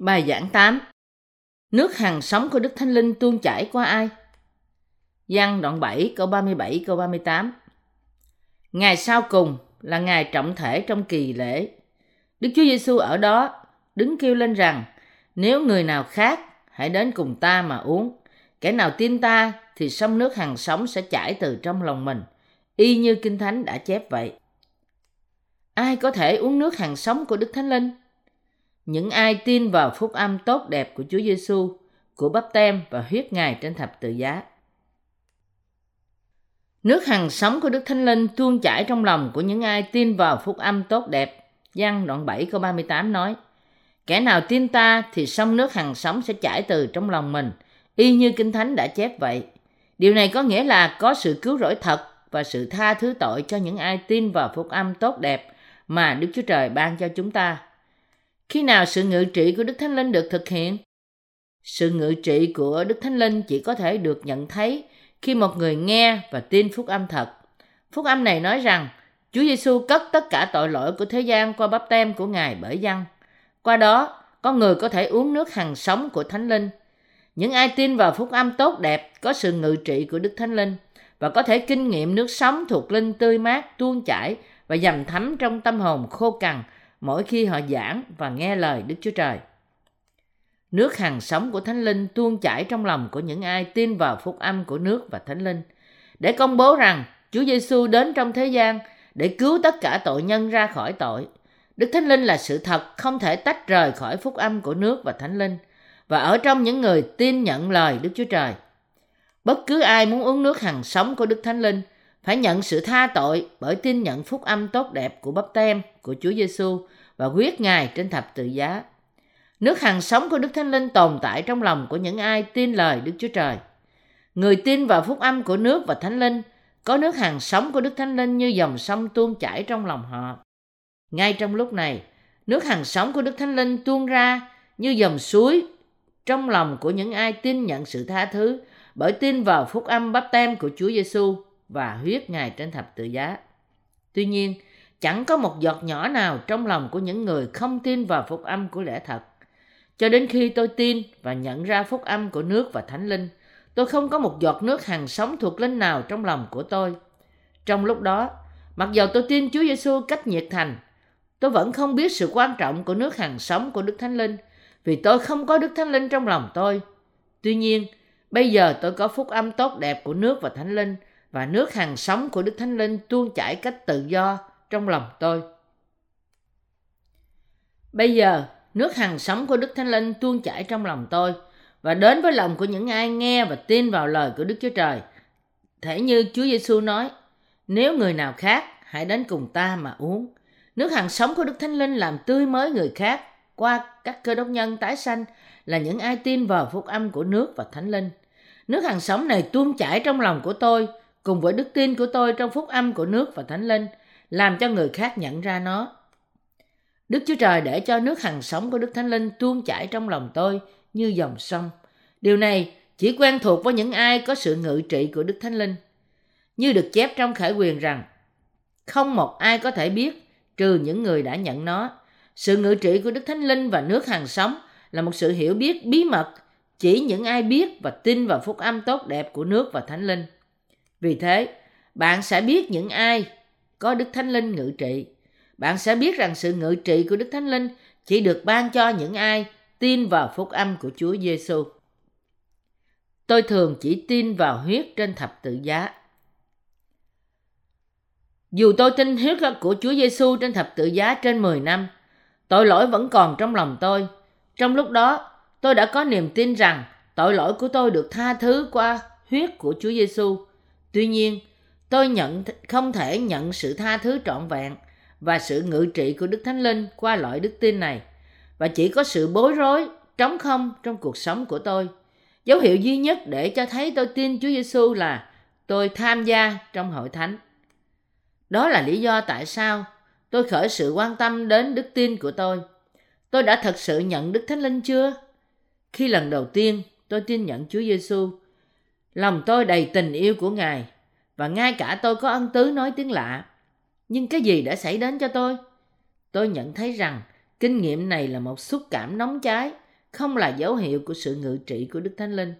Bài giảng 8 Nước hàng sống của Đức Thánh Linh tuôn chảy qua ai? Giăng đoạn 7 câu 37 câu 38 Ngày sau cùng là ngày trọng thể trong kỳ lễ. Đức Chúa Giêsu ở đó đứng kêu lên rằng nếu người nào khác hãy đến cùng ta mà uống. Kẻ nào tin ta thì sông nước hàng sống sẽ chảy từ trong lòng mình, y như Kinh Thánh đã chép vậy. Ai có thể uống nước hàng sống của Đức Thánh Linh? Những ai tin vào phúc âm tốt đẹp của Chúa Giêsu, của bắp tem và huyết Ngài trên thập tự giá. Nước hằng sống của Đức Thánh Linh tuôn chảy trong lòng của những ai tin vào phúc âm tốt đẹp. Giăng đoạn 7 câu 38 nói, Kẻ nào tin ta thì sông nước hằng sống sẽ chảy từ trong lòng mình, y như Kinh Thánh đã chép vậy. Điều này có nghĩa là có sự cứu rỗi thật và sự tha thứ tội cho những ai tin vào phúc âm tốt đẹp mà Đức Chúa Trời ban cho chúng ta. Khi nào sự ngự trị của Đức Thánh Linh được thực hiện? Sự ngự trị của Đức Thánh Linh chỉ có thể được nhận thấy khi một người nghe và tin phúc âm thật. Phúc âm này nói rằng Chúa Giêsu cất tất cả tội lỗi của thế gian qua bắp tem của Ngài bởi dân. Qua đó, con người có thể uống nước hằng sống của Thánh Linh. Những ai tin vào phúc âm tốt đẹp có sự ngự trị của Đức Thánh Linh và có thể kinh nghiệm nước sống thuộc linh tươi mát, tuôn chảy và dầm thấm trong tâm hồn khô cằn mỗi khi họ giảng và nghe lời Đức Chúa Trời. Nước hàng sống của Thánh Linh tuôn chảy trong lòng của những ai tin vào phúc âm của nước và Thánh Linh, để công bố rằng Chúa Giêsu đến trong thế gian để cứu tất cả tội nhân ra khỏi tội. Đức Thánh Linh là sự thật không thể tách rời khỏi phúc âm của nước và Thánh Linh, và ở trong những người tin nhận lời Đức Chúa Trời. Bất cứ ai muốn uống nước hàng sống của Đức Thánh Linh phải nhận sự tha tội bởi tin nhận phúc âm tốt đẹp của bắp tem của Chúa Giêsu và huyết Ngài trên thập tự giá. Nước hàng sống của Đức Thánh Linh tồn tại trong lòng của những ai tin lời Đức Chúa Trời. Người tin vào phúc âm của nước và Thánh Linh có nước hàng sống của Đức Thánh Linh như dòng sông tuôn chảy trong lòng họ. Ngay trong lúc này, nước hàng sống của Đức Thánh Linh tuôn ra như dòng suối trong lòng của những ai tin nhận sự tha thứ bởi tin vào phúc âm bắp tem của Chúa Giêsu và huyết Ngài trên thập tự giá. Tuy nhiên, chẳng có một giọt nhỏ nào trong lòng của những người không tin vào phúc âm của lẽ thật. Cho đến khi tôi tin và nhận ra phúc âm của nước và thánh linh, tôi không có một giọt nước hàng sống thuộc linh nào trong lòng của tôi. Trong lúc đó, mặc dầu tôi tin Chúa Giêsu cách nhiệt thành, tôi vẫn không biết sự quan trọng của nước hàng sống của Đức Thánh Linh vì tôi không có Đức Thánh Linh trong lòng tôi. Tuy nhiên, bây giờ tôi có phúc âm tốt đẹp của nước và Thánh Linh và nước hàng sống của Đức Thánh Linh tuôn chảy cách tự do trong lòng tôi. Bây giờ, nước hằng sống của Đức Thánh Linh tuôn chảy trong lòng tôi và đến với lòng của những ai nghe và tin vào lời của Đức Chúa Trời. Thể như Chúa Giêsu nói, nếu người nào khác, hãy đến cùng ta mà uống. Nước hằng sống của Đức Thánh Linh làm tươi mới người khác qua các cơ đốc nhân tái sanh là những ai tin vào phúc âm của nước và Thánh Linh. Nước hằng sống này tuôn chảy trong lòng của tôi cùng với đức tin của tôi trong phúc âm của nước và Thánh Linh làm cho người khác nhận ra nó. Đức Chúa Trời để cho nước hằng sống của Đức Thánh Linh tuôn chảy trong lòng tôi như dòng sông. Điều này chỉ quen thuộc với những ai có sự ngự trị của Đức Thánh Linh. Như được chép trong khải quyền rằng, không một ai có thể biết trừ những người đã nhận nó. Sự ngự trị của Đức Thánh Linh và nước hàng sống là một sự hiểu biết bí mật chỉ những ai biết và tin vào phúc âm tốt đẹp của nước và Thánh Linh. Vì thế, bạn sẽ biết những ai có Đức Thánh Linh ngự trị. Bạn sẽ biết rằng sự ngự trị của Đức Thánh Linh chỉ được ban cho những ai tin vào phúc âm của Chúa Giêsu. Tôi thường chỉ tin vào huyết trên thập tự giá. Dù tôi tin huyết của Chúa Giêsu trên thập tự giá trên 10 năm, tội lỗi vẫn còn trong lòng tôi. Trong lúc đó, tôi đã có niềm tin rằng tội lỗi của tôi được tha thứ qua huyết của Chúa Giêsu. Tuy nhiên, tôi nhận không thể nhận sự tha thứ trọn vẹn và sự ngự trị của Đức Thánh Linh qua loại đức tin này và chỉ có sự bối rối, trống không trong cuộc sống của tôi. Dấu hiệu duy nhất để cho thấy tôi tin Chúa Giêsu là tôi tham gia trong hội thánh. Đó là lý do tại sao tôi khởi sự quan tâm đến đức tin của tôi. Tôi đã thật sự nhận Đức Thánh Linh chưa? Khi lần đầu tiên tôi tin nhận Chúa Giêsu, lòng tôi đầy tình yêu của Ngài và ngay cả tôi có ân tứ nói tiếng lạ. Nhưng cái gì đã xảy đến cho tôi? Tôi nhận thấy rằng kinh nghiệm này là một xúc cảm nóng cháy không là dấu hiệu của sự ngự trị của Đức Thánh Linh.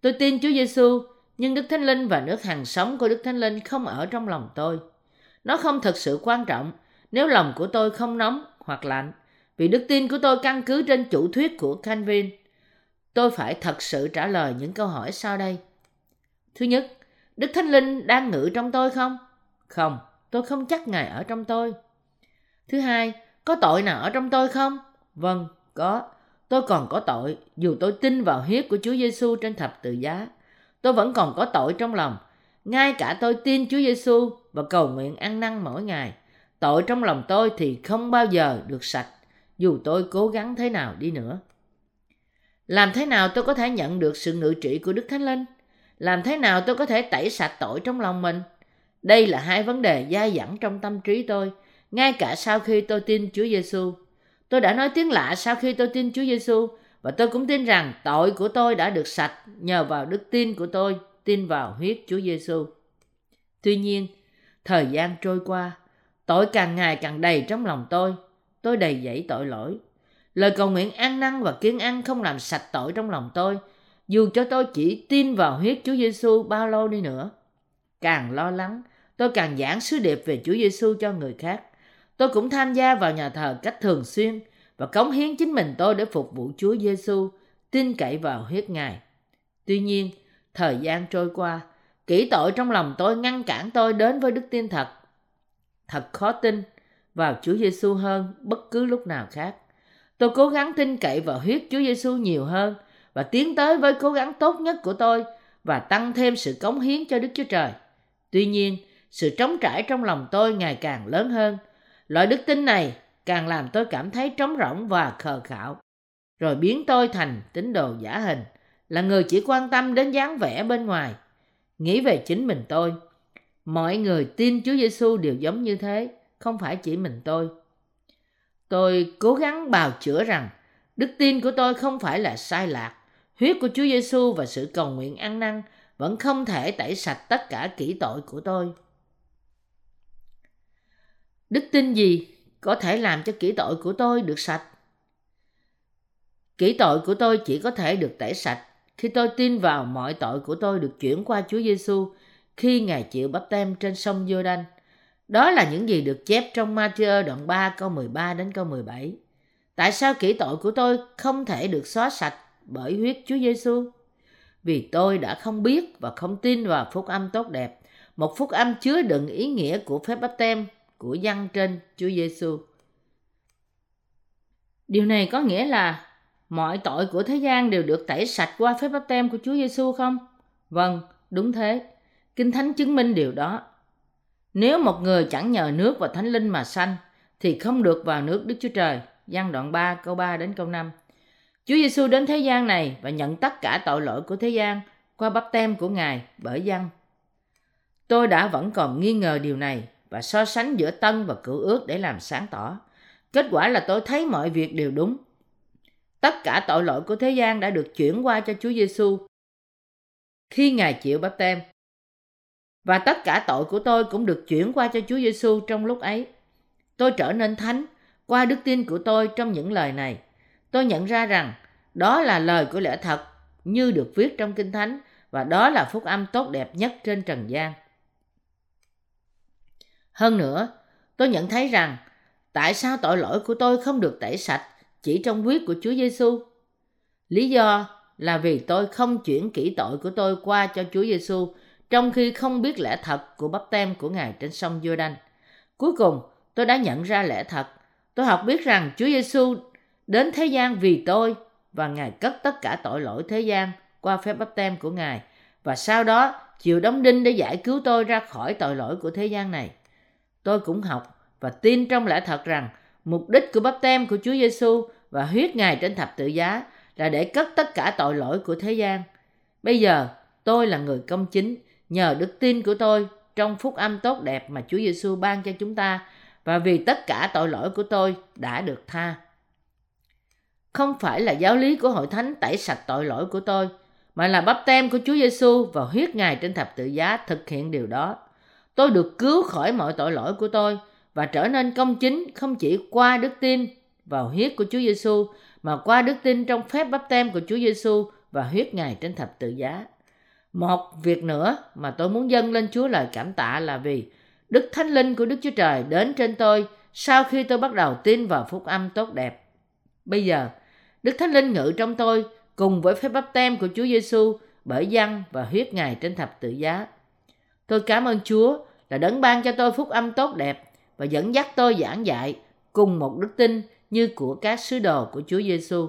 Tôi tin Chúa Giêsu, nhưng Đức Thánh Linh và nước hàng sống của Đức Thánh Linh không ở trong lòng tôi. Nó không thực sự quan trọng nếu lòng của tôi không nóng hoặc lạnh, vì đức tin của tôi căn cứ trên chủ thuyết của Calvin. Tôi phải thật sự trả lời những câu hỏi sau đây. Thứ nhất, Đức Thánh Linh đang ngự trong tôi không? Không, tôi không chắc Ngài ở trong tôi. Thứ hai, có tội nào ở trong tôi không? Vâng, có. Tôi còn có tội, dù tôi tin vào huyết của Chúa Giêsu trên thập tự giá. Tôi vẫn còn có tội trong lòng. Ngay cả tôi tin Chúa Giêsu và cầu nguyện ăn năn mỗi ngày. Tội trong lòng tôi thì không bao giờ được sạch, dù tôi cố gắng thế nào đi nữa. Làm thế nào tôi có thể nhận được sự ngự trị của Đức Thánh Linh? Làm thế nào tôi có thể tẩy sạch tội trong lòng mình? Đây là hai vấn đề dai dẳng trong tâm trí tôi, ngay cả sau khi tôi tin Chúa Giêsu. Tôi đã nói tiếng lạ sau khi tôi tin Chúa Giêsu và tôi cũng tin rằng tội của tôi đã được sạch nhờ vào đức tin của tôi, tin vào huyết Chúa Giêsu. Tuy nhiên, thời gian trôi qua, tội càng ngày càng đầy trong lòng tôi. Tôi đầy dẫy tội lỗi. Lời cầu nguyện ăn năn và kiên ăn không làm sạch tội trong lòng tôi, dù cho tôi chỉ tin vào huyết Chúa Giêsu bao lâu đi nữa. Càng lo lắng, tôi càng giảng sứ điệp về Chúa Giêsu cho người khác. Tôi cũng tham gia vào nhà thờ cách thường xuyên và cống hiến chính mình tôi để phục vụ Chúa Giêsu, tin cậy vào huyết Ngài. Tuy nhiên, thời gian trôi qua, kỹ tội trong lòng tôi ngăn cản tôi đến với đức tin thật. Thật khó tin vào Chúa Giêsu hơn bất cứ lúc nào khác. Tôi cố gắng tin cậy vào huyết Chúa Giêsu nhiều hơn và tiến tới với cố gắng tốt nhất của tôi và tăng thêm sự cống hiến cho Đức Chúa Trời. Tuy nhiên, sự trống trải trong lòng tôi ngày càng lớn hơn. Loại đức tin này càng làm tôi cảm thấy trống rỗng và khờ khạo, rồi biến tôi thành tín đồ giả hình, là người chỉ quan tâm đến dáng vẻ bên ngoài. Nghĩ về chính mình tôi, mọi người tin Chúa Giêsu đều giống như thế, không phải chỉ mình tôi. Tôi cố gắng bào chữa rằng đức tin của tôi không phải là sai lạc. Huyết của Chúa Giêsu và sự cầu nguyện ăn năn vẫn không thể tẩy sạch tất cả kỹ tội của tôi. Đức tin gì có thể làm cho kỹ tội của tôi được sạch? Kỹ tội của tôi chỉ có thể được tẩy sạch khi tôi tin vào mọi tội của tôi được chuyển qua Chúa Giêsu khi Ngài chịu bắp tem trên sông giô đanh đó là những gì được chép trong Matthew đoạn 3 câu 13 đến câu 17. Tại sao kỹ tội của tôi không thể được xóa sạch bởi huyết Chúa Giêsu? Vì tôi đã không biết và không tin vào phúc âm tốt đẹp, một phúc âm chứa đựng ý nghĩa của phép báp tem của dân trên Chúa Giêsu. Điều này có nghĩa là mọi tội của thế gian đều được tẩy sạch qua phép báp tem của Chúa Giêsu không? Vâng, đúng thế. Kinh Thánh chứng minh điều đó. Nếu một người chẳng nhờ nước và thánh linh mà sanh, thì không được vào nước Đức Chúa Trời. Giăng đoạn 3 câu 3 đến câu 5. Chúa Giêsu đến thế gian này và nhận tất cả tội lỗi của thế gian qua bắp tem của Ngài bởi dân. Tôi đã vẫn còn nghi ngờ điều này và so sánh giữa tân và cựu ước để làm sáng tỏ. Kết quả là tôi thấy mọi việc đều đúng. Tất cả tội lỗi của thế gian đã được chuyển qua cho Chúa Giêsu khi Ngài chịu bắp tem và tất cả tội của tôi cũng được chuyển qua cho Chúa Giêsu trong lúc ấy. Tôi trở nên thánh qua đức tin của tôi trong những lời này. Tôi nhận ra rằng đó là lời của lẽ thật như được viết trong Kinh Thánh và đó là phúc âm tốt đẹp nhất trên trần gian. Hơn nữa, tôi nhận thấy rằng tại sao tội lỗi của tôi không được tẩy sạch chỉ trong huyết của Chúa Giêsu? Lý do là vì tôi không chuyển kỹ tội của tôi qua cho Chúa Giêsu trong khi không biết lẽ thật của bắp tem của Ngài trên sông Jordan. Cuối cùng, tôi đã nhận ra lẽ thật. Tôi học biết rằng Chúa Giêsu đến thế gian vì tôi và Ngài cất tất cả tội lỗi thế gian qua phép bắp tem của Ngài và sau đó chịu đóng đinh để giải cứu tôi ra khỏi tội lỗi của thế gian này. Tôi cũng học và tin trong lẽ thật rằng mục đích của bắp tem của Chúa Giêsu và huyết Ngài trên thập tự giá là để cất tất cả tội lỗi của thế gian. Bây giờ, tôi là người công chính nhờ đức tin của tôi trong phúc âm tốt đẹp mà Chúa Giêsu ban cho chúng ta và vì tất cả tội lỗi của tôi đã được tha. Không phải là giáo lý của hội thánh tẩy sạch tội lỗi của tôi, mà là bắp tem của Chúa Giêsu và huyết Ngài trên thập tự giá thực hiện điều đó. Tôi được cứu khỏi mọi tội lỗi của tôi và trở nên công chính không chỉ qua đức tin vào huyết của Chúa Giêsu mà qua đức tin trong phép bắp tem của Chúa Giêsu và huyết Ngài trên thập tự giá. Một việc nữa mà tôi muốn dâng lên Chúa lời cảm tạ là vì Đức Thánh Linh của Đức Chúa Trời đến trên tôi sau khi tôi bắt đầu tin vào phúc âm tốt đẹp. Bây giờ, Đức Thánh Linh ngự trong tôi cùng với phép bắp tem của Chúa Giêsu bởi dân và huyết Ngài trên thập tự giá. Tôi cảm ơn Chúa là đấng ban cho tôi phúc âm tốt đẹp và dẫn dắt tôi giảng dạy cùng một đức tin như của các sứ đồ của Chúa Giêsu.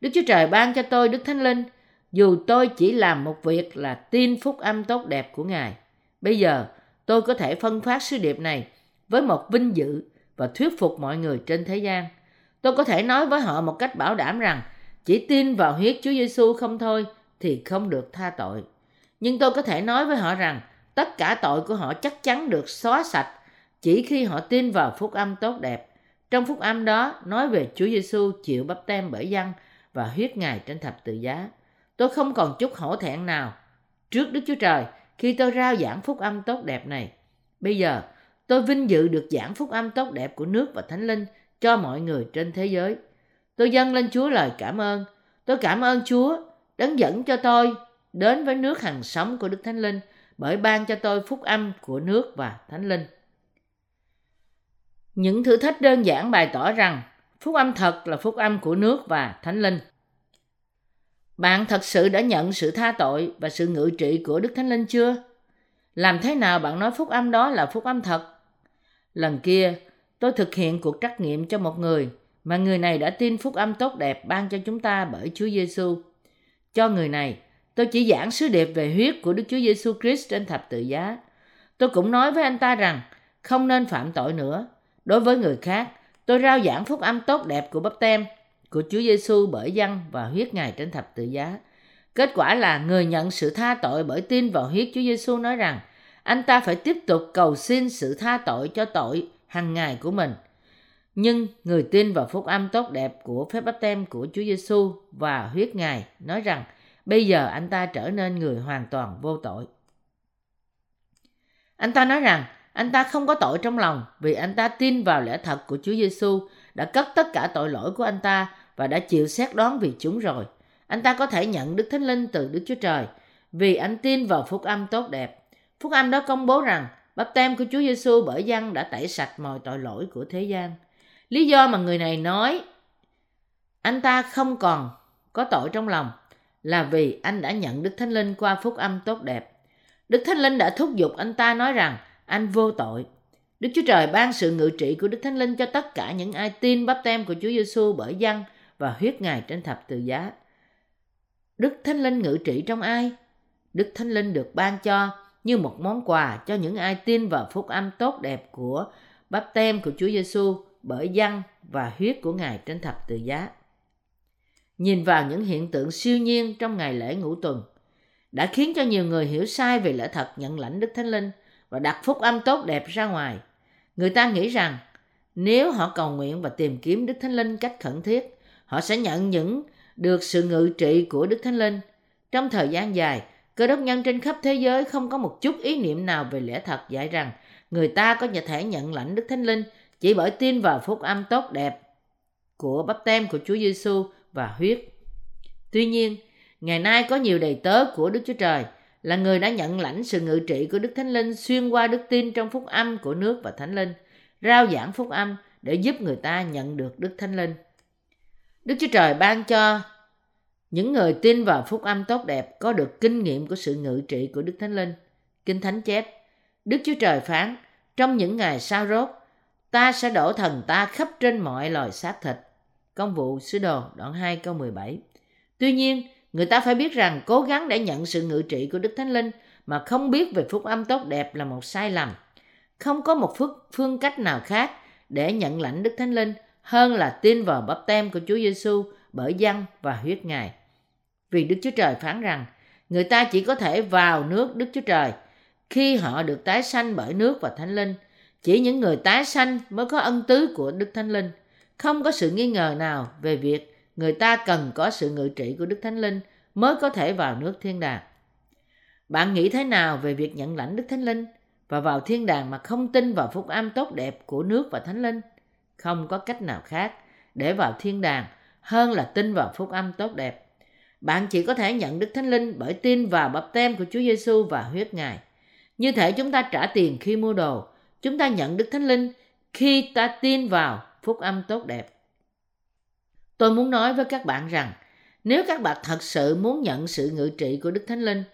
Đức Chúa Trời ban cho tôi Đức Thánh Linh dù tôi chỉ làm một việc là tin phúc âm tốt đẹp của Ngài. Bây giờ, tôi có thể phân phát sứ điệp này với một vinh dự và thuyết phục mọi người trên thế gian. Tôi có thể nói với họ một cách bảo đảm rằng chỉ tin vào huyết Chúa Giêsu không thôi thì không được tha tội. Nhưng tôi có thể nói với họ rằng tất cả tội của họ chắc chắn được xóa sạch chỉ khi họ tin vào phúc âm tốt đẹp. Trong phúc âm đó nói về Chúa Giêsu chịu bắp tem bởi dân và huyết Ngài trên thập tự giá. Tôi không còn chút hổ thẹn nào trước Đức Chúa Trời khi tôi rao giảng phúc âm tốt đẹp này. Bây giờ, tôi vinh dự được giảng phúc âm tốt đẹp của nước và Thánh Linh cho mọi người trên thế giới. Tôi dâng lên Chúa lời cảm ơn. Tôi cảm ơn Chúa đấng dẫn cho tôi đến với nước hằng sống của Đức Thánh Linh bởi ban cho tôi phúc âm của nước và Thánh Linh. Những thử thách đơn giản bày tỏ rằng phúc âm thật là phúc âm của nước và Thánh Linh. Bạn thật sự đã nhận sự tha tội và sự ngự trị của Đức Thánh Linh chưa? Làm thế nào bạn nói phúc âm đó là phúc âm thật? Lần kia, tôi thực hiện cuộc trắc nghiệm cho một người mà người này đã tin phúc âm tốt đẹp ban cho chúng ta bởi Chúa Giêsu. Cho người này, tôi chỉ giảng sứ điệp về huyết của Đức Chúa Giêsu Christ trên thập tự giá. Tôi cũng nói với anh ta rằng không nên phạm tội nữa. Đối với người khác, tôi rao giảng phúc âm tốt đẹp của bắp tem của Chúa Giêsu bởi dân và huyết Ngài trên thập tự giá. Kết quả là người nhận sự tha tội bởi tin vào huyết Chúa Giêsu nói rằng anh ta phải tiếp tục cầu xin sự tha tội cho tội hàng ngày của mình. Nhưng người tin vào phúc âm tốt đẹp của phép báp tem của Chúa Giêsu và huyết Ngài nói rằng, bây giờ anh ta trở nên người hoàn toàn vô tội. Anh ta nói rằng, anh ta không có tội trong lòng vì anh ta tin vào lẽ thật của Chúa Giêsu đã cất tất cả tội lỗi của anh ta và đã chịu xét đoán vì chúng rồi. Anh ta có thể nhận Đức Thánh Linh từ Đức Chúa Trời vì anh tin vào phúc âm tốt đẹp. Phúc âm đó công bố rằng bắp tem của Chúa Giêsu bởi dân đã tẩy sạch mọi tội lỗi của thế gian. Lý do mà người này nói, anh ta không còn có tội trong lòng, là vì anh đã nhận Đức Thánh Linh qua phúc âm tốt đẹp. Đức Thánh Linh đã thúc giục anh ta nói rằng, anh vô tội Đức Chúa Trời ban sự ngự trị của Đức Thánh Linh cho tất cả những ai tin bắp tem của Chúa Giêsu bởi dân và huyết Ngài trên thập tự giá. Đức Thánh Linh ngự trị trong ai? Đức Thánh Linh được ban cho như một món quà cho những ai tin vào phúc âm tốt đẹp của bắp tem của Chúa Giêsu bởi dân và huyết của Ngài trên thập tự giá. Nhìn vào những hiện tượng siêu nhiên trong ngày lễ ngũ tuần đã khiến cho nhiều người hiểu sai về lẽ thật nhận lãnh Đức Thánh Linh và đặt phúc âm tốt đẹp ra ngoài. Người ta nghĩ rằng nếu họ cầu nguyện và tìm kiếm Đức Thánh Linh cách khẩn thiết, họ sẽ nhận những được sự ngự trị của Đức Thánh Linh. Trong thời gian dài, cơ đốc nhân trên khắp thế giới không có một chút ý niệm nào về lẽ thật dạy rằng người ta có thể nhận lãnh Đức Thánh Linh chỉ bởi tin vào phúc âm tốt đẹp của bắp tem của Chúa Giêsu và huyết. Tuy nhiên, ngày nay có nhiều đầy tớ của Đức Chúa Trời là người đã nhận lãnh sự ngự trị của Đức Thánh Linh xuyên qua đức tin trong phúc âm của nước và Thánh Linh, rao giảng phúc âm để giúp người ta nhận được Đức Thánh Linh. Đức Chúa Trời ban cho những người tin vào phúc âm tốt đẹp có được kinh nghiệm của sự ngự trị của Đức Thánh Linh. Kinh Thánh chép, Đức Chúa Trời phán, trong những ngày sau rốt, ta sẽ đổ thần ta khắp trên mọi loài xác thịt. Công vụ sứ đồ đoạn 2 câu 17. Tuy nhiên, người ta phải biết rằng cố gắng để nhận sự ngự trị của Đức Thánh Linh mà không biết về phúc âm tốt đẹp là một sai lầm. Không có một phương cách nào khác để nhận lãnh Đức Thánh Linh hơn là tin vào bắp tem của Chúa Giêsu bởi dân và huyết Ngài. Vì Đức Chúa Trời phán rằng, người ta chỉ có thể vào nước Đức Chúa Trời khi họ được tái sanh bởi nước và Thánh Linh. Chỉ những người tái sanh mới có ân tứ của Đức Thánh Linh. Không có sự nghi ngờ nào về việc người ta cần có sự ngự trị của Đức Thánh Linh mới có thể vào nước thiên đàng. Bạn nghĩ thế nào về việc nhận lãnh Đức Thánh Linh và vào thiên đàng mà không tin vào phúc âm tốt đẹp của nước và Thánh Linh? Không có cách nào khác để vào thiên đàng hơn là tin vào phúc âm tốt đẹp. Bạn chỉ có thể nhận Đức Thánh Linh bởi tin vào bắp tem của Chúa Giêsu và huyết Ngài. Như thể chúng ta trả tiền khi mua đồ, chúng ta nhận Đức Thánh Linh khi ta tin vào phúc âm tốt đẹp. Tôi muốn nói với các bạn rằng, nếu các bạn thật sự muốn nhận sự ngự trị của Đức Thánh Linh,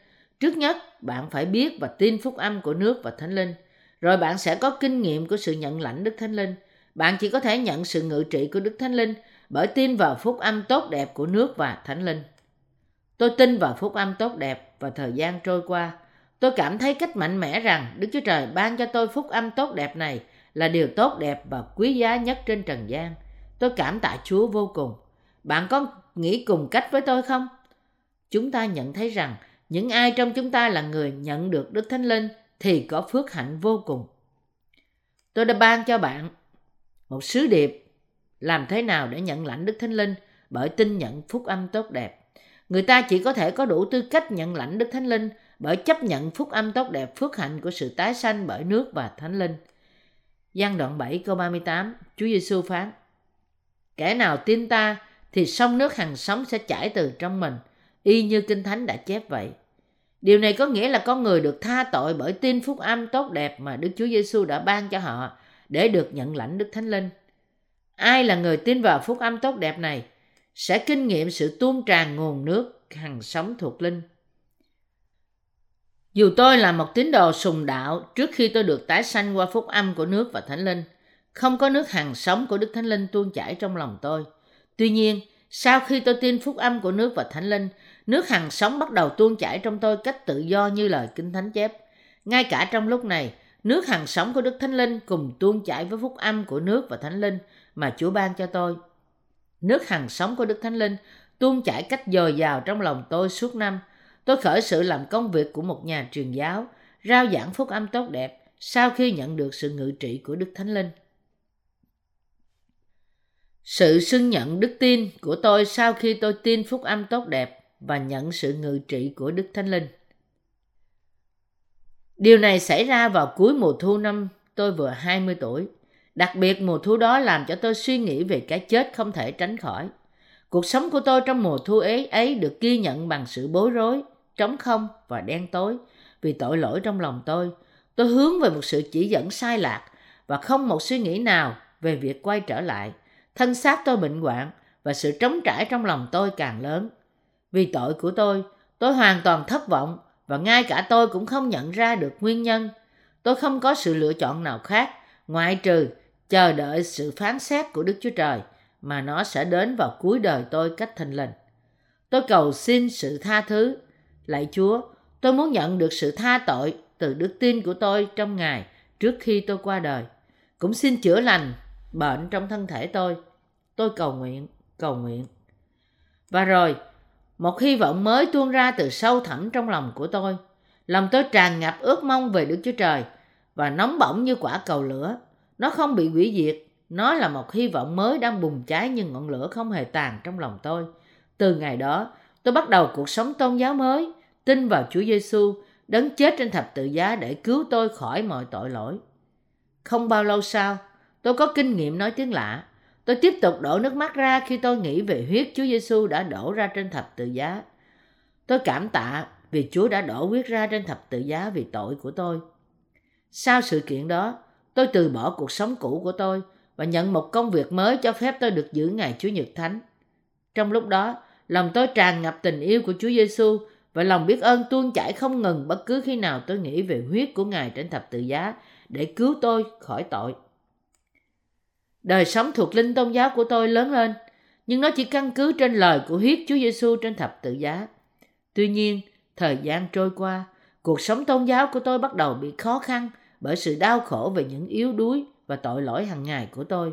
trước nhất bạn phải biết và tin phúc âm của nước và Thánh Linh. Rồi bạn sẽ có kinh nghiệm của sự nhận lãnh Đức Thánh Linh. Bạn chỉ có thể nhận sự ngự trị của Đức Thánh Linh bởi tin vào phúc âm tốt đẹp của nước và Thánh Linh. Tôi tin vào phúc âm tốt đẹp và thời gian trôi qua. Tôi cảm thấy cách mạnh mẽ rằng Đức Chúa Trời ban cho tôi phúc âm tốt đẹp này là điều tốt đẹp và quý giá nhất trên trần gian. Tôi cảm tạ Chúa vô cùng. Bạn có nghĩ cùng cách với tôi không? Chúng ta nhận thấy rằng những ai trong chúng ta là người nhận được Đức Thánh Linh thì có phước hạnh vô cùng. Tôi đã ban cho bạn một sứ điệp làm thế nào để nhận lãnh Đức Thánh Linh bởi tin nhận phúc âm tốt đẹp. Người ta chỉ có thể có đủ tư cách nhận lãnh Đức Thánh Linh bởi chấp nhận phúc âm tốt đẹp phước hạnh của sự tái sanh bởi nước và Thánh Linh. Giăng đoạn 7 câu 38, Chúa Giêsu phán: Kẻ nào tin ta thì sông nước hằng sống sẽ chảy từ trong mình, y như Kinh Thánh đã chép vậy. Điều này có nghĩa là con người được tha tội bởi tin phúc âm tốt đẹp mà Đức Chúa Giêsu đã ban cho họ để được nhận lãnh Đức Thánh Linh. Ai là người tin vào phúc âm tốt đẹp này sẽ kinh nghiệm sự tuôn tràn nguồn nước hằng sống thuộc linh. Dù tôi là một tín đồ sùng đạo trước khi tôi được tái sanh qua phúc âm của nước và Thánh Linh, không có nước hằng sống của Đức Thánh Linh tuôn chảy trong lòng tôi. Tuy nhiên, sau khi tôi tin phúc âm của nước và Thánh Linh, nước hằng sống bắt đầu tuôn chảy trong tôi cách tự do như lời Kinh Thánh chép. Ngay cả trong lúc này, nước hằng sống của Đức Thánh Linh cùng tuôn chảy với phúc âm của nước và Thánh Linh mà Chúa ban cho tôi. Nước hằng sống của Đức Thánh Linh tuôn chảy cách dồi dào trong lòng tôi suốt năm. Tôi khởi sự làm công việc của một nhà truyền giáo, rao giảng phúc âm tốt đẹp sau khi nhận được sự ngự trị của Đức Thánh Linh. Sự xưng nhận đức tin của tôi sau khi tôi tin phúc âm tốt đẹp và nhận sự ngự trị của Đức Thánh Linh. Điều này xảy ra vào cuối mùa thu năm tôi vừa 20 tuổi. Đặc biệt mùa thu đó làm cho tôi suy nghĩ về cái chết không thể tránh khỏi. Cuộc sống của tôi trong mùa thu ấy ấy được ghi nhận bằng sự bối rối, trống không và đen tối vì tội lỗi trong lòng tôi. Tôi hướng về một sự chỉ dẫn sai lạc và không một suy nghĩ nào về việc quay trở lại. Thân xác tôi bệnh hoạn và sự trống trải trong lòng tôi càng lớn. Vì tội của tôi, tôi hoàn toàn thất vọng và ngay cả tôi cũng không nhận ra được nguyên nhân. Tôi không có sự lựa chọn nào khác ngoại trừ chờ đợi sự phán xét của Đức Chúa Trời mà nó sẽ đến vào cuối đời tôi cách thình lình. Tôi cầu xin sự tha thứ. Lạy Chúa, tôi muốn nhận được sự tha tội từ đức tin của tôi trong Ngài trước khi tôi qua đời. Cũng xin chữa lành bệnh trong thân thể tôi. Tôi cầu nguyện, cầu nguyện. Và rồi, một hy vọng mới tuôn ra từ sâu thẳm trong lòng của tôi. Lòng tôi tràn ngập ước mong về Đức Chúa Trời và nóng bỏng như quả cầu lửa. Nó không bị hủy diệt, nó là một hy vọng mới đang bùng cháy nhưng ngọn lửa không hề tàn trong lòng tôi. Từ ngày đó, tôi bắt đầu cuộc sống tôn giáo mới, tin vào Chúa Giêsu, đấng chết trên thập tự giá để cứu tôi khỏi mọi tội lỗi. Không bao lâu sau, tôi có kinh nghiệm nói tiếng lạ. Tôi tiếp tục đổ nước mắt ra khi tôi nghĩ về huyết Chúa Giêsu đã đổ ra trên thập tự giá. Tôi cảm tạ vì Chúa đã đổ huyết ra trên thập tự giá vì tội của tôi. Sau sự kiện đó, tôi từ bỏ cuộc sống cũ của tôi và nhận một công việc mới cho phép tôi được giữ ngày Chúa Nhật Thánh. Trong lúc đó, lòng tôi tràn ngập tình yêu của Chúa Giêsu và lòng biết ơn tuôn chảy không ngừng bất cứ khi nào tôi nghĩ về huyết của Ngài trên thập tự giá để cứu tôi khỏi tội. Đời sống thuộc linh tôn giáo của tôi lớn lên, nhưng nó chỉ căn cứ trên lời của huyết Chúa Giêsu trên thập tự giá. Tuy nhiên, thời gian trôi qua, cuộc sống tôn giáo của tôi bắt đầu bị khó khăn bởi sự đau khổ về những yếu đuối và tội lỗi hàng ngày của tôi.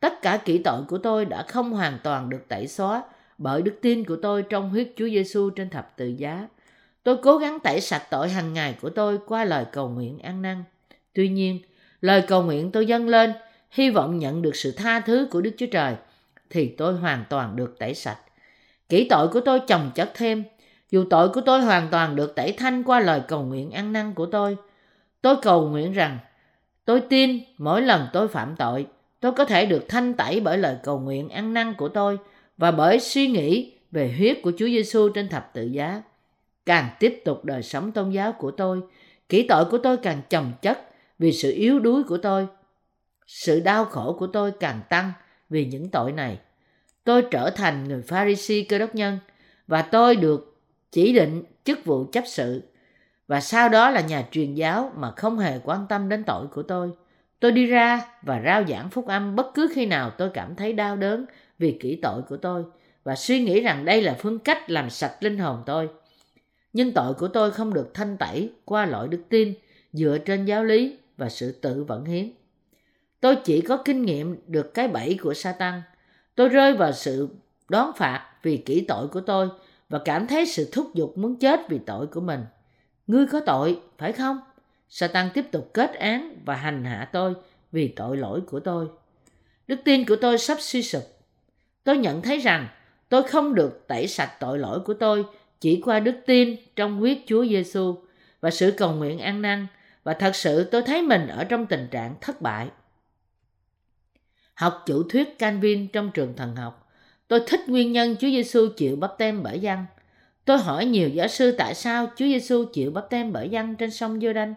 Tất cả kỹ tội của tôi đã không hoàn toàn được tẩy xóa bởi đức tin của tôi trong huyết Chúa Giêsu trên thập tự giá. Tôi cố gắng tẩy sạch tội hàng ngày của tôi qua lời cầu nguyện ăn năn. Tuy nhiên, lời cầu nguyện tôi dâng lên hy vọng nhận được sự tha thứ của Đức Chúa Trời, thì tôi hoàn toàn được tẩy sạch. Kỹ tội của tôi chồng chất thêm, dù tội của tôi hoàn toàn được tẩy thanh qua lời cầu nguyện ăn năn của tôi. Tôi cầu nguyện rằng, tôi tin mỗi lần tôi phạm tội, tôi có thể được thanh tẩy bởi lời cầu nguyện ăn năn của tôi và bởi suy nghĩ về huyết của Chúa Giêsu trên thập tự giá. Càng tiếp tục đời sống tôn giáo của tôi, kỹ tội của tôi càng chồng chất vì sự yếu đuối của tôi. Sự đau khổ của tôi càng tăng vì những tội này. Tôi trở thành người Pharisee cơ đốc nhân và tôi được chỉ định chức vụ chấp sự và sau đó là nhà truyền giáo mà không hề quan tâm đến tội của tôi. Tôi đi ra và rao giảng phúc âm bất cứ khi nào tôi cảm thấy đau đớn vì kỹ tội của tôi và suy nghĩ rằng đây là phương cách làm sạch linh hồn tôi. Nhưng tội của tôi không được thanh tẩy qua loại đức tin dựa trên giáo lý và sự tự vận hiến. Tôi chỉ có kinh nghiệm được cái bẫy của Satan. Tôi rơi vào sự đón phạt vì kỹ tội của tôi và cảm thấy sự thúc giục muốn chết vì tội của mình. Ngươi có tội, phải không? Satan tiếp tục kết án và hành hạ tôi vì tội lỗi của tôi. Đức tin của tôi sắp suy sụp. Tôi nhận thấy rằng tôi không được tẩy sạch tội lỗi của tôi chỉ qua đức tin trong huyết Chúa Giêsu và sự cầu nguyện ăn năn và thật sự tôi thấy mình ở trong tình trạng thất bại. Học chủ thuyết Calvin trong trường thần học, tôi thích nguyên nhân Chúa Giêsu chịu bắp tem bởi dân. Tôi hỏi nhiều giáo sư tại sao Chúa Giêsu chịu bắp tem bởi dân trên sông giô đanh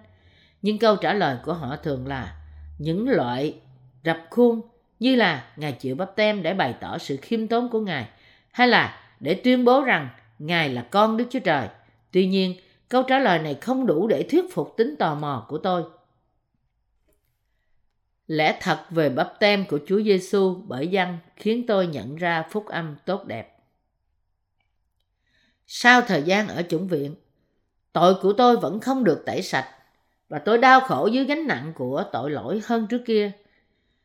nhưng câu trả lời của họ thường là những loại rập khuôn như là Ngài chịu bắp tem để bày tỏ sự khiêm tốn của Ngài hay là để tuyên bố rằng Ngài là con Đức Chúa Trời. Tuy nhiên, câu trả lời này không đủ để thuyết phục tính tò mò của tôi. Lẽ thật về bắp tem của Chúa Giêsu bởi dân khiến tôi nhận ra phúc âm tốt đẹp. Sau thời gian ở chủng viện, tội của tôi vẫn không được tẩy sạch và tôi đau khổ dưới gánh nặng của tội lỗi hơn trước kia.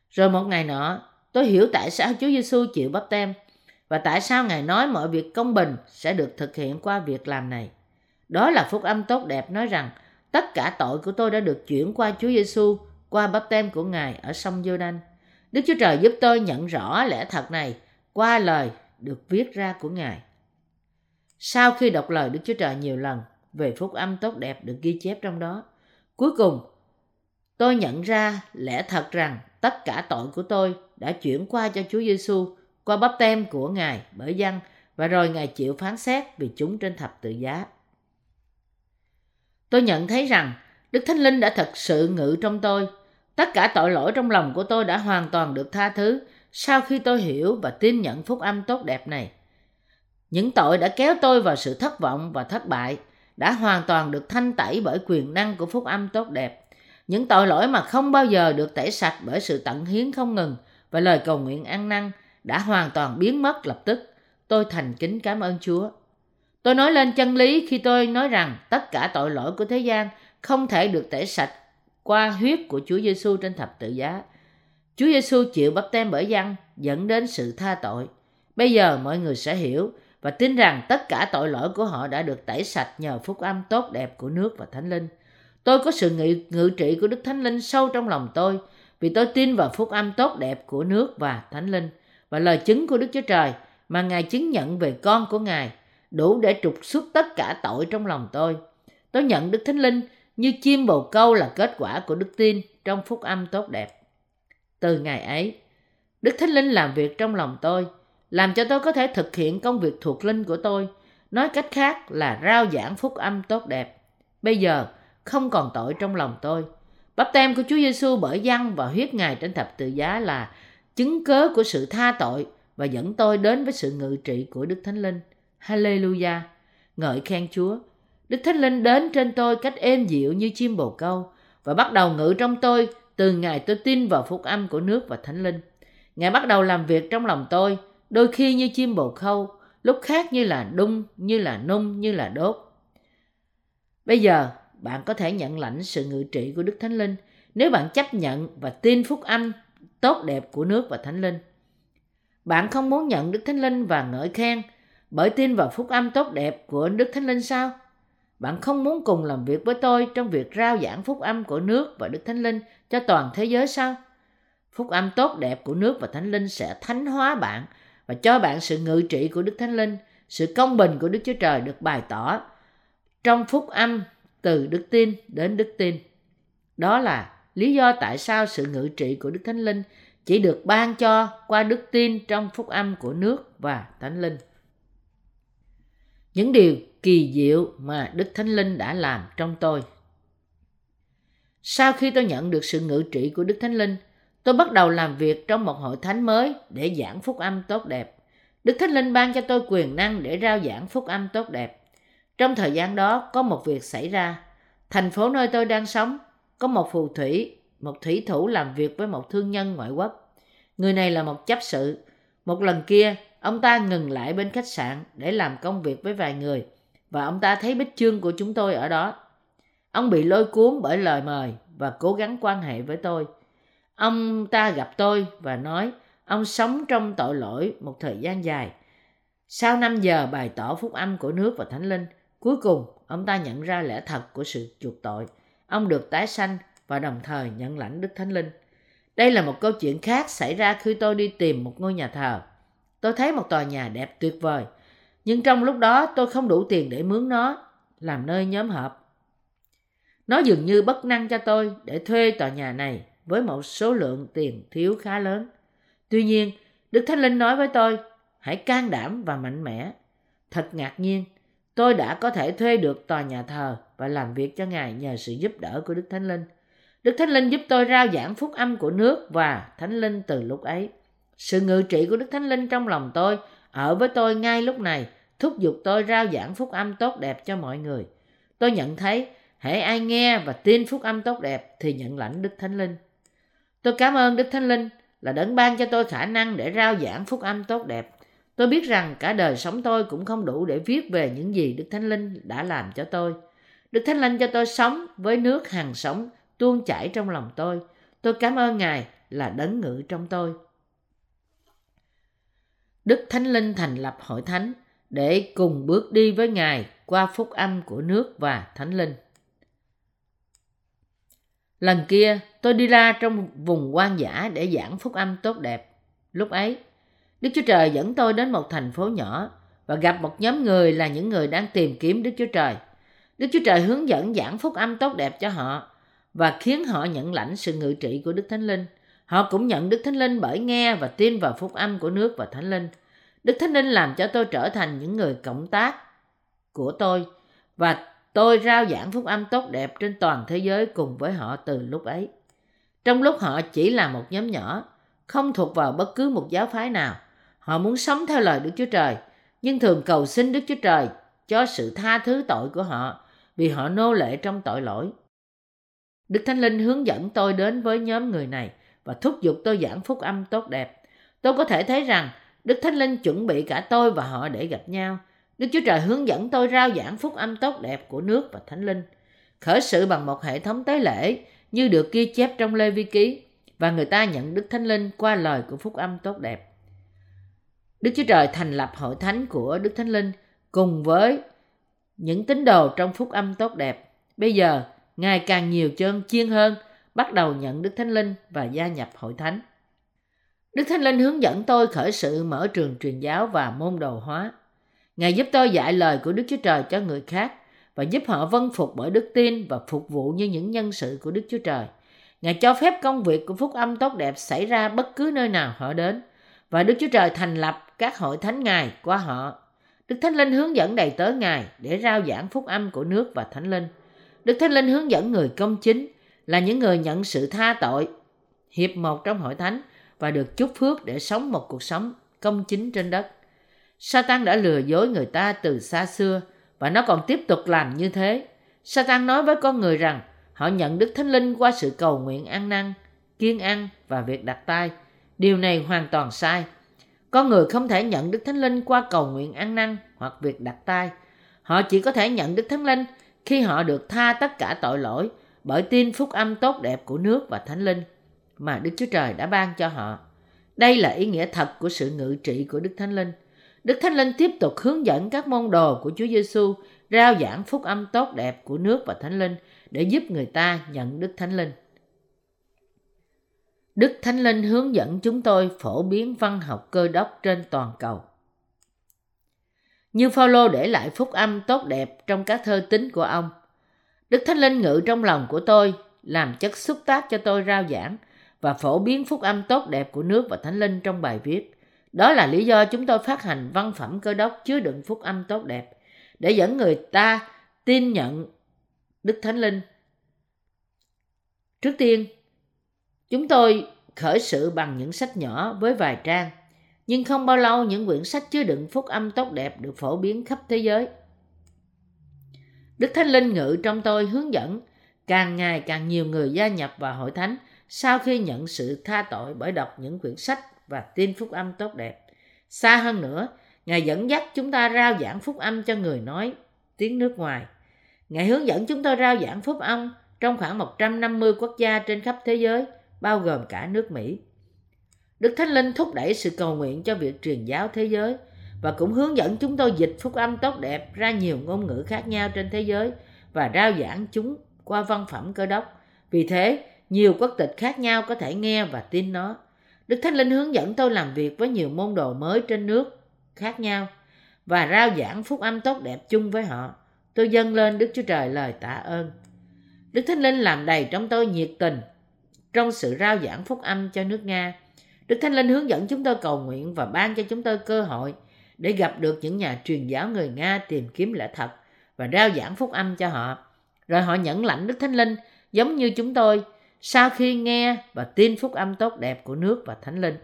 Rồi một ngày nọ, tôi hiểu tại sao Chúa Giêsu chịu bắp tem và tại sao Ngài nói mọi việc công bình sẽ được thực hiện qua việc làm này. Đó là phúc âm tốt đẹp nói rằng tất cả tội của tôi đã được chuyển qua Chúa Giêsu qua bắp tem của Ngài ở sông giô đanh Đức Chúa Trời giúp tôi nhận rõ lẽ thật này qua lời được viết ra của Ngài. Sau khi đọc lời Đức Chúa Trời nhiều lần về phúc âm tốt đẹp được ghi chép trong đó, cuối cùng tôi nhận ra lẽ thật rằng tất cả tội của tôi đã chuyển qua cho Chúa Giêsu qua bắp tem của Ngài bởi dân và rồi Ngài chịu phán xét vì chúng trên thập tự giá. Tôi nhận thấy rằng Đức Thánh Linh đã thật sự ngự trong tôi. Tất cả tội lỗi trong lòng của tôi đã hoàn toàn được tha thứ sau khi tôi hiểu và tin nhận phúc âm tốt đẹp này. Những tội đã kéo tôi vào sự thất vọng và thất bại, đã hoàn toàn được thanh tẩy bởi quyền năng của phúc âm tốt đẹp. Những tội lỗi mà không bao giờ được tẩy sạch bởi sự tận hiến không ngừng và lời cầu nguyện ăn năn đã hoàn toàn biến mất lập tức. Tôi thành kính cảm ơn Chúa. Tôi nói lên chân lý khi tôi nói rằng tất cả tội lỗi của thế gian không thể được tẩy sạch qua huyết của Chúa Giêsu trên thập tự giá. Chúa Giêsu chịu bắp tem bởi dân, dẫn đến sự tha tội. Bây giờ mọi người sẽ hiểu và tin rằng tất cả tội lỗi của họ đã được tẩy sạch nhờ phúc âm tốt đẹp của nước và Thánh Linh. Tôi có sự ngự, ngự trị của Đức Thánh Linh sâu trong lòng tôi vì tôi tin vào phúc âm tốt đẹp của nước và Thánh Linh và lời chứng của Đức Chúa Trời mà Ngài chứng nhận về con của Ngài đủ để trục xuất tất cả tội trong lòng tôi. Tôi nhận Đức Thánh Linh như chim bồ câu là kết quả của đức tin trong phúc âm tốt đẹp. Từ ngày ấy, Đức Thánh Linh làm việc trong lòng tôi, làm cho tôi có thể thực hiện công việc thuộc linh của tôi, nói cách khác là rao giảng phúc âm tốt đẹp. Bây giờ, không còn tội trong lòng tôi. Bắp tem của Chúa Giêsu bởi dân và huyết Ngài trên thập tự giá là chứng cớ của sự tha tội và dẫn tôi đến với sự ngự trị của Đức Thánh Linh. Hallelujah! Ngợi khen Chúa! Đức Thánh Linh đến trên tôi cách êm dịu như chim bồ câu và bắt đầu ngự trong tôi từ ngày tôi tin vào phúc âm của nước và Thánh Linh. Ngài bắt đầu làm việc trong lòng tôi, đôi khi như chim bồ câu, lúc khác như là đung, như là nung, như là đốt. Bây giờ, bạn có thể nhận lãnh sự ngự trị của Đức Thánh Linh nếu bạn chấp nhận và tin phúc âm tốt đẹp của nước và Thánh Linh. Bạn không muốn nhận Đức Thánh Linh và ngợi khen bởi tin vào phúc âm tốt đẹp của Đức Thánh Linh sao? Bạn không muốn cùng làm việc với tôi trong việc rao giảng phúc âm của nước và Đức Thánh Linh cho toàn thế giới sao? Phúc âm tốt đẹp của nước và Thánh Linh sẽ thánh hóa bạn và cho bạn sự ngự trị của Đức Thánh Linh, sự công bình của Đức Chúa Trời được bày tỏ trong phúc âm từ đức tin đến đức tin. Đó là lý do tại sao sự ngự trị của Đức Thánh Linh chỉ được ban cho qua đức tin trong phúc âm của nước và Thánh Linh. Những điều kỳ diệu mà Đức Thánh Linh đã làm trong tôi. Sau khi tôi nhận được sự ngự trị của Đức Thánh Linh, tôi bắt đầu làm việc trong một hội thánh mới để giảng phúc âm tốt đẹp. Đức Thánh Linh ban cho tôi quyền năng để rao giảng phúc âm tốt đẹp. Trong thời gian đó có một việc xảy ra. Thành phố nơi tôi đang sống có một phù thủy, một thủy thủ làm việc với một thương nhân ngoại quốc. Người này là một chấp sự. Một lần kia, ông ta ngừng lại bên khách sạn để làm công việc với vài người và ông ta thấy bích chương của chúng tôi ở đó. Ông bị lôi cuốn bởi lời mời và cố gắng quan hệ với tôi. Ông ta gặp tôi và nói ông sống trong tội lỗi một thời gian dài. Sau 5 giờ bày tỏ phúc âm của nước và thánh linh, cuối cùng ông ta nhận ra lẽ thật của sự chuộc tội. Ông được tái sanh và đồng thời nhận lãnh Đức Thánh Linh. Đây là một câu chuyện khác xảy ra khi tôi đi tìm một ngôi nhà thờ. Tôi thấy một tòa nhà đẹp tuyệt vời, nhưng trong lúc đó tôi không đủ tiền để mướn nó làm nơi nhóm họp. Nó dường như bất năng cho tôi để thuê tòa nhà này với một số lượng tiền thiếu khá lớn. Tuy nhiên, Đức Thánh Linh nói với tôi, hãy can đảm và mạnh mẽ. Thật ngạc nhiên, tôi đã có thể thuê được tòa nhà thờ và làm việc cho Ngài nhờ sự giúp đỡ của Đức Thánh Linh. Đức Thánh Linh giúp tôi rao giảng phúc âm của nước và Thánh Linh từ lúc ấy. Sự ngự trị của Đức Thánh Linh trong lòng tôi ở với tôi ngay lúc này thúc giục tôi rao giảng phúc âm tốt đẹp cho mọi người. Tôi nhận thấy hãy ai nghe và tin phúc âm tốt đẹp thì nhận lãnh Đức Thánh Linh. Tôi cảm ơn Đức Thánh Linh là đấng ban cho tôi khả năng để rao giảng phúc âm tốt đẹp. Tôi biết rằng cả đời sống tôi cũng không đủ để viết về những gì Đức Thánh Linh đã làm cho tôi. Đức Thánh Linh cho tôi sống với nước hàng sống tuôn chảy trong lòng tôi. Tôi cảm ơn Ngài là đấng ngự trong tôi. Đức Thánh Linh thành lập hội thánh để cùng bước đi với Ngài qua phúc âm của nước và Thánh Linh. Lần kia, tôi đi ra trong vùng quan dã để giảng phúc âm tốt đẹp. Lúc ấy, Đức Chúa Trời dẫn tôi đến một thành phố nhỏ và gặp một nhóm người là những người đang tìm kiếm Đức Chúa Trời. Đức Chúa Trời hướng dẫn giảng phúc âm tốt đẹp cho họ và khiến họ nhận lãnh sự ngự trị của Đức Thánh Linh. Họ cũng nhận Đức Thánh Linh bởi nghe và tin vào phúc âm của nước và Thánh Linh. Đức Thánh Linh làm cho tôi trở thành những người cộng tác của tôi và tôi rao giảng phúc âm tốt đẹp trên toàn thế giới cùng với họ từ lúc ấy. Trong lúc họ chỉ là một nhóm nhỏ, không thuộc vào bất cứ một giáo phái nào, họ muốn sống theo lời Đức Chúa Trời, nhưng thường cầu xin Đức Chúa Trời cho sự tha thứ tội của họ vì họ nô lệ trong tội lỗi. Đức Thánh Linh hướng dẫn tôi đến với nhóm người này và thúc giục tôi giảng phúc âm tốt đẹp. Tôi có thể thấy rằng Đức Thánh Linh chuẩn bị cả tôi và họ để gặp nhau. Đức Chúa Trời hướng dẫn tôi rao giảng phúc âm tốt đẹp của nước và Thánh Linh. Khởi sự bằng một hệ thống tế lễ như được ghi chép trong Lê Vi Ký và người ta nhận Đức Thánh Linh qua lời của phúc âm tốt đẹp. Đức Chúa Trời thành lập hội thánh của Đức Thánh Linh cùng với những tín đồ trong phúc âm tốt đẹp. Bây giờ, ngày càng nhiều chân chiên hơn bắt đầu nhận Đức Thánh Linh và gia nhập hội thánh. Đức Thánh Linh hướng dẫn tôi khởi sự mở trường truyền giáo và môn đồ hóa. Ngài giúp tôi dạy lời của Đức Chúa Trời cho người khác và giúp họ vâng phục bởi đức tin và phục vụ như những nhân sự của Đức Chúa Trời. Ngài cho phép công việc của phúc âm tốt đẹp xảy ra bất cứ nơi nào họ đến và Đức Chúa Trời thành lập các hội thánh Ngài qua họ. Đức Thánh Linh hướng dẫn đầy tớ Ngài để rao giảng phúc âm của nước và Thánh Linh. Đức Thánh Linh hướng dẫn người công chính là những người nhận sự tha tội, hiệp một trong hội thánh và được chúc phước để sống một cuộc sống công chính trên đất. Satan đã lừa dối người ta từ xa xưa và nó còn tiếp tục làm như thế. Satan nói với con người rằng họ nhận Đức Thánh Linh qua sự cầu nguyện ăn năn, kiên ăn và việc đặt tay. Điều này hoàn toàn sai. Con người không thể nhận Đức Thánh Linh qua cầu nguyện ăn năn hoặc việc đặt tay. Họ chỉ có thể nhận Đức Thánh Linh khi họ được tha tất cả tội lỗi bởi tin phúc âm tốt đẹp của nước và Thánh Linh mà Đức Chúa Trời đã ban cho họ. Đây là ý nghĩa thật của sự ngự trị của Đức Thánh Linh. Đức Thánh Linh tiếp tục hướng dẫn các môn đồ của Chúa Giêsu rao giảng phúc âm tốt đẹp của nước và Thánh Linh để giúp người ta nhận Đức Thánh Linh. Đức Thánh Linh hướng dẫn chúng tôi phổ biến văn học cơ đốc trên toàn cầu. Như Phaolô để lại phúc âm tốt đẹp trong các thơ tín của ông. Đức Thánh Linh ngự trong lòng của tôi, làm chất xúc tác cho tôi rao giảng và phổ biến phúc âm tốt đẹp của nước và thánh linh trong bài viết. Đó là lý do chúng tôi phát hành văn phẩm cơ đốc chứa đựng phúc âm tốt đẹp để dẫn người ta tin nhận Đức Thánh Linh. Trước tiên, chúng tôi khởi sự bằng những sách nhỏ với vài trang, nhưng không bao lâu những quyển sách chứa đựng phúc âm tốt đẹp được phổ biến khắp thế giới. Đức Thánh Linh ngự trong tôi hướng dẫn càng ngày càng nhiều người gia nhập vào hội thánh sau khi nhận sự tha tội bởi đọc những quyển sách và tin phúc âm tốt đẹp. Xa hơn nữa, Ngài dẫn dắt chúng ta rao giảng phúc âm cho người nói tiếng nước ngoài. Ngài hướng dẫn chúng tôi rao giảng phúc âm trong khoảng 150 quốc gia trên khắp thế giới, bao gồm cả nước Mỹ. Đức Thánh Linh thúc đẩy sự cầu nguyện cho việc truyền giáo thế giới và cũng hướng dẫn chúng tôi dịch phúc âm tốt đẹp ra nhiều ngôn ngữ khác nhau trên thế giới và rao giảng chúng qua văn phẩm cơ đốc. Vì thế, nhiều quốc tịch khác nhau có thể nghe và tin nó. Đức Thánh Linh hướng dẫn tôi làm việc với nhiều môn đồ mới trên nước khác nhau và rao giảng phúc âm tốt đẹp chung với họ. Tôi dâng lên Đức Chúa Trời lời tạ ơn. Đức Thánh Linh làm đầy trong tôi nhiệt tình trong sự rao giảng phúc âm cho nước Nga. Đức Thánh Linh hướng dẫn chúng tôi cầu nguyện và ban cho chúng tôi cơ hội để gặp được những nhà truyền giáo người Nga tìm kiếm lẽ thật và rao giảng phúc âm cho họ. Rồi họ nhận lãnh Đức Thánh Linh giống như chúng tôi sau khi nghe và tin phúc âm tốt đẹp của nước và Thánh Linh.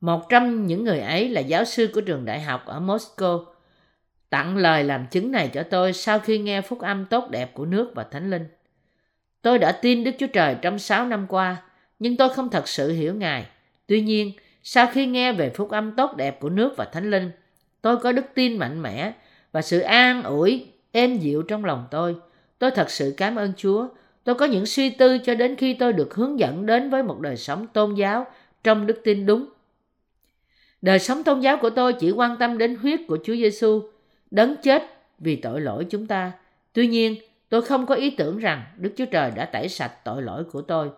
Một trong những người ấy là giáo sư của trường đại học ở Moscow, tặng lời làm chứng này cho tôi sau khi nghe phúc âm tốt đẹp của nước và Thánh Linh. Tôi đã tin Đức Chúa Trời trong 6 năm qua, nhưng tôi không thật sự hiểu Ngài. Tuy nhiên, sau khi nghe về phúc âm tốt đẹp của nước và Thánh Linh, tôi có đức tin mạnh mẽ và sự an ủi êm dịu trong lòng tôi. Tôi thật sự cảm ơn Chúa. Tôi có những suy tư cho đến khi tôi được hướng dẫn đến với một đời sống tôn giáo trong đức tin đúng. Đời sống tôn giáo của tôi chỉ quan tâm đến huyết của Chúa Giêsu, đấng chết vì tội lỗi chúng ta. Tuy nhiên, tôi không có ý tưởng rằng Đức Chúa Trời đã tẩy sạch tội lỗi của tôi.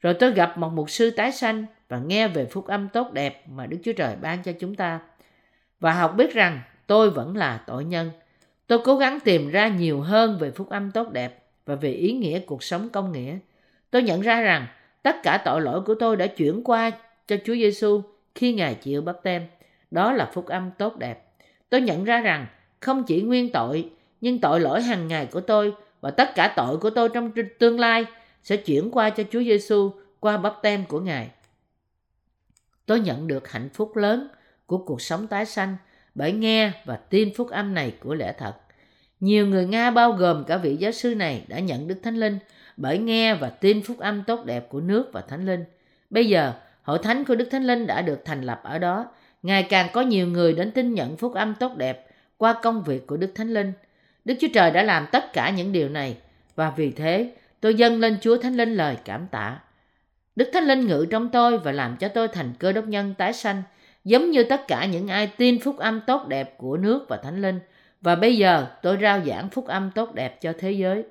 Rồi tôi gặp một mục sư tái sanh và nghe về phúc âm tốt đẹp mà Đức Chúa Trời ban cho chúng ta. Và học biết rằng tôi vẫn là tội nhân. Tôi cố gắng tìm ra nhiều hơn về phúc âm tốt đẹp và về ý nghĩa cuộc sống công nghĩa. Tôi nhận ra rằng tất cả tội lỗi của tôi đã chuyển qua cho Chúa Giêsu khi Ngài chịu bắp tem. Đó là phúc âm tốt đẹp. Tôi nhận ra rằng không chỉ nguyên tội, nhưng tội lỗi hàng ngày của tôi và tất cả tội của tôi trong tương lai sẽ chuyển qua cho Chúa Giêsu qua bắp tem của Ngài. Tôi nhận được hạnh phúc lớn của cuộc sống tái sanh bởi nghe và tin phúc âm này của lẽ thật. Nhiều người Nga bao gồm cả vị giáo sư này đã nhận Đức Thánh Linh bởi nghe và tin phúc âm tốt đẹp của nước và Thánh Linh. Bây giờ, hội thánh của Đức Thánh Linh đã được thành lập ở đó. Ngày càng có nhiều người đến tin nhận phúc âm tốt đẹp qua công việc của Đức Thánh Linh. Đức Chúa Trời đã làm tất cả những điều này và vì thế tôi dâng lên Chúa Thánh Linh lời cảm tạ. Đức Thánh Linh ngự trong tôi và làm cho tôi thành cơ đốc nhân tái sanh, giống như tất cả những ai tin phúc âm tốt đẹp của nước và Thánh Linh. Và bây giờ tôi rao giảng phúc âm tốt đẹp cho thế giới.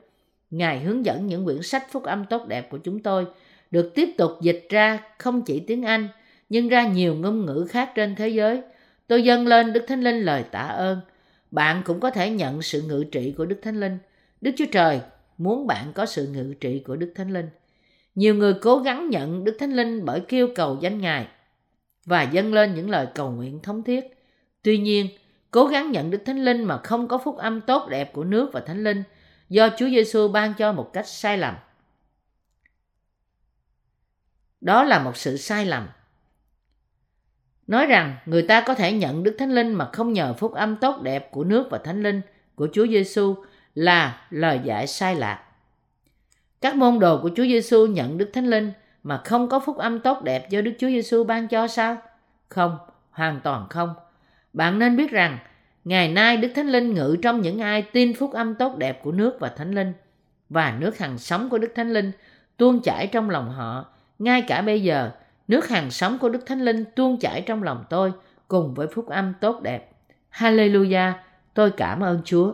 Ngài hướng dẫn những quyển sách phúc âm tốt đẹp của chúng tôi được tiếp tục dịch ra không chỉ tiếng Anh, nhưng ra nhiều ngôn ngữ khác trên thế giới. Tôi dâng lên Đức Thánh Linh lời tạ ơn. Bạn cũng có thể nhận sự ngự trị của Đức Thánh Linh. Đức Chúa Trời muốn bạn có sự ngự trị của Đức Thánh Linh. Nhiều người cố gắng nhận Đức Thánh Linh bởi kêu cầu danh Ngài và dâng lên những lời cầu nguyện thống thiết. Tuy nhiên, cố gắng nhận Đức Thánh Linh mà không có phúc âm tốt đẹp của nước và Thánh Linh do Chúa Giêsu ban cho một cách sai lầm. Đó là một sự sai lầm. Nói rằng người ta có thể nhận Đức Thánh Linh mà không nhờ phúc âm tốt đẹp của nước và Thánh Linh của Chúa Giêsu là lời giải sai lạc. Các môn đồ của Chúa Giêsu nhận Đức Thánh Linh mà không có phúc âm tốt đẹp do Đức Chúa Giêsu ban cho sao? Không, hoàn toàn không. Bạn nên biết rằng ngày nay Đức Thánh Linh ngự trong những ai tin phúc âm tốt đẹp của nước và Thánh Linh và nước hàng sống của Đức Thánh Linh tuôn chảy trong lòng họ. Ngay cả bây giờ, nước hàng sống của Đức Thánh Linh tuôn chảy trong lòng tôi cùng với phúc âm tốt đẹp. Hallelujah, tôi cảm ơn Chúa.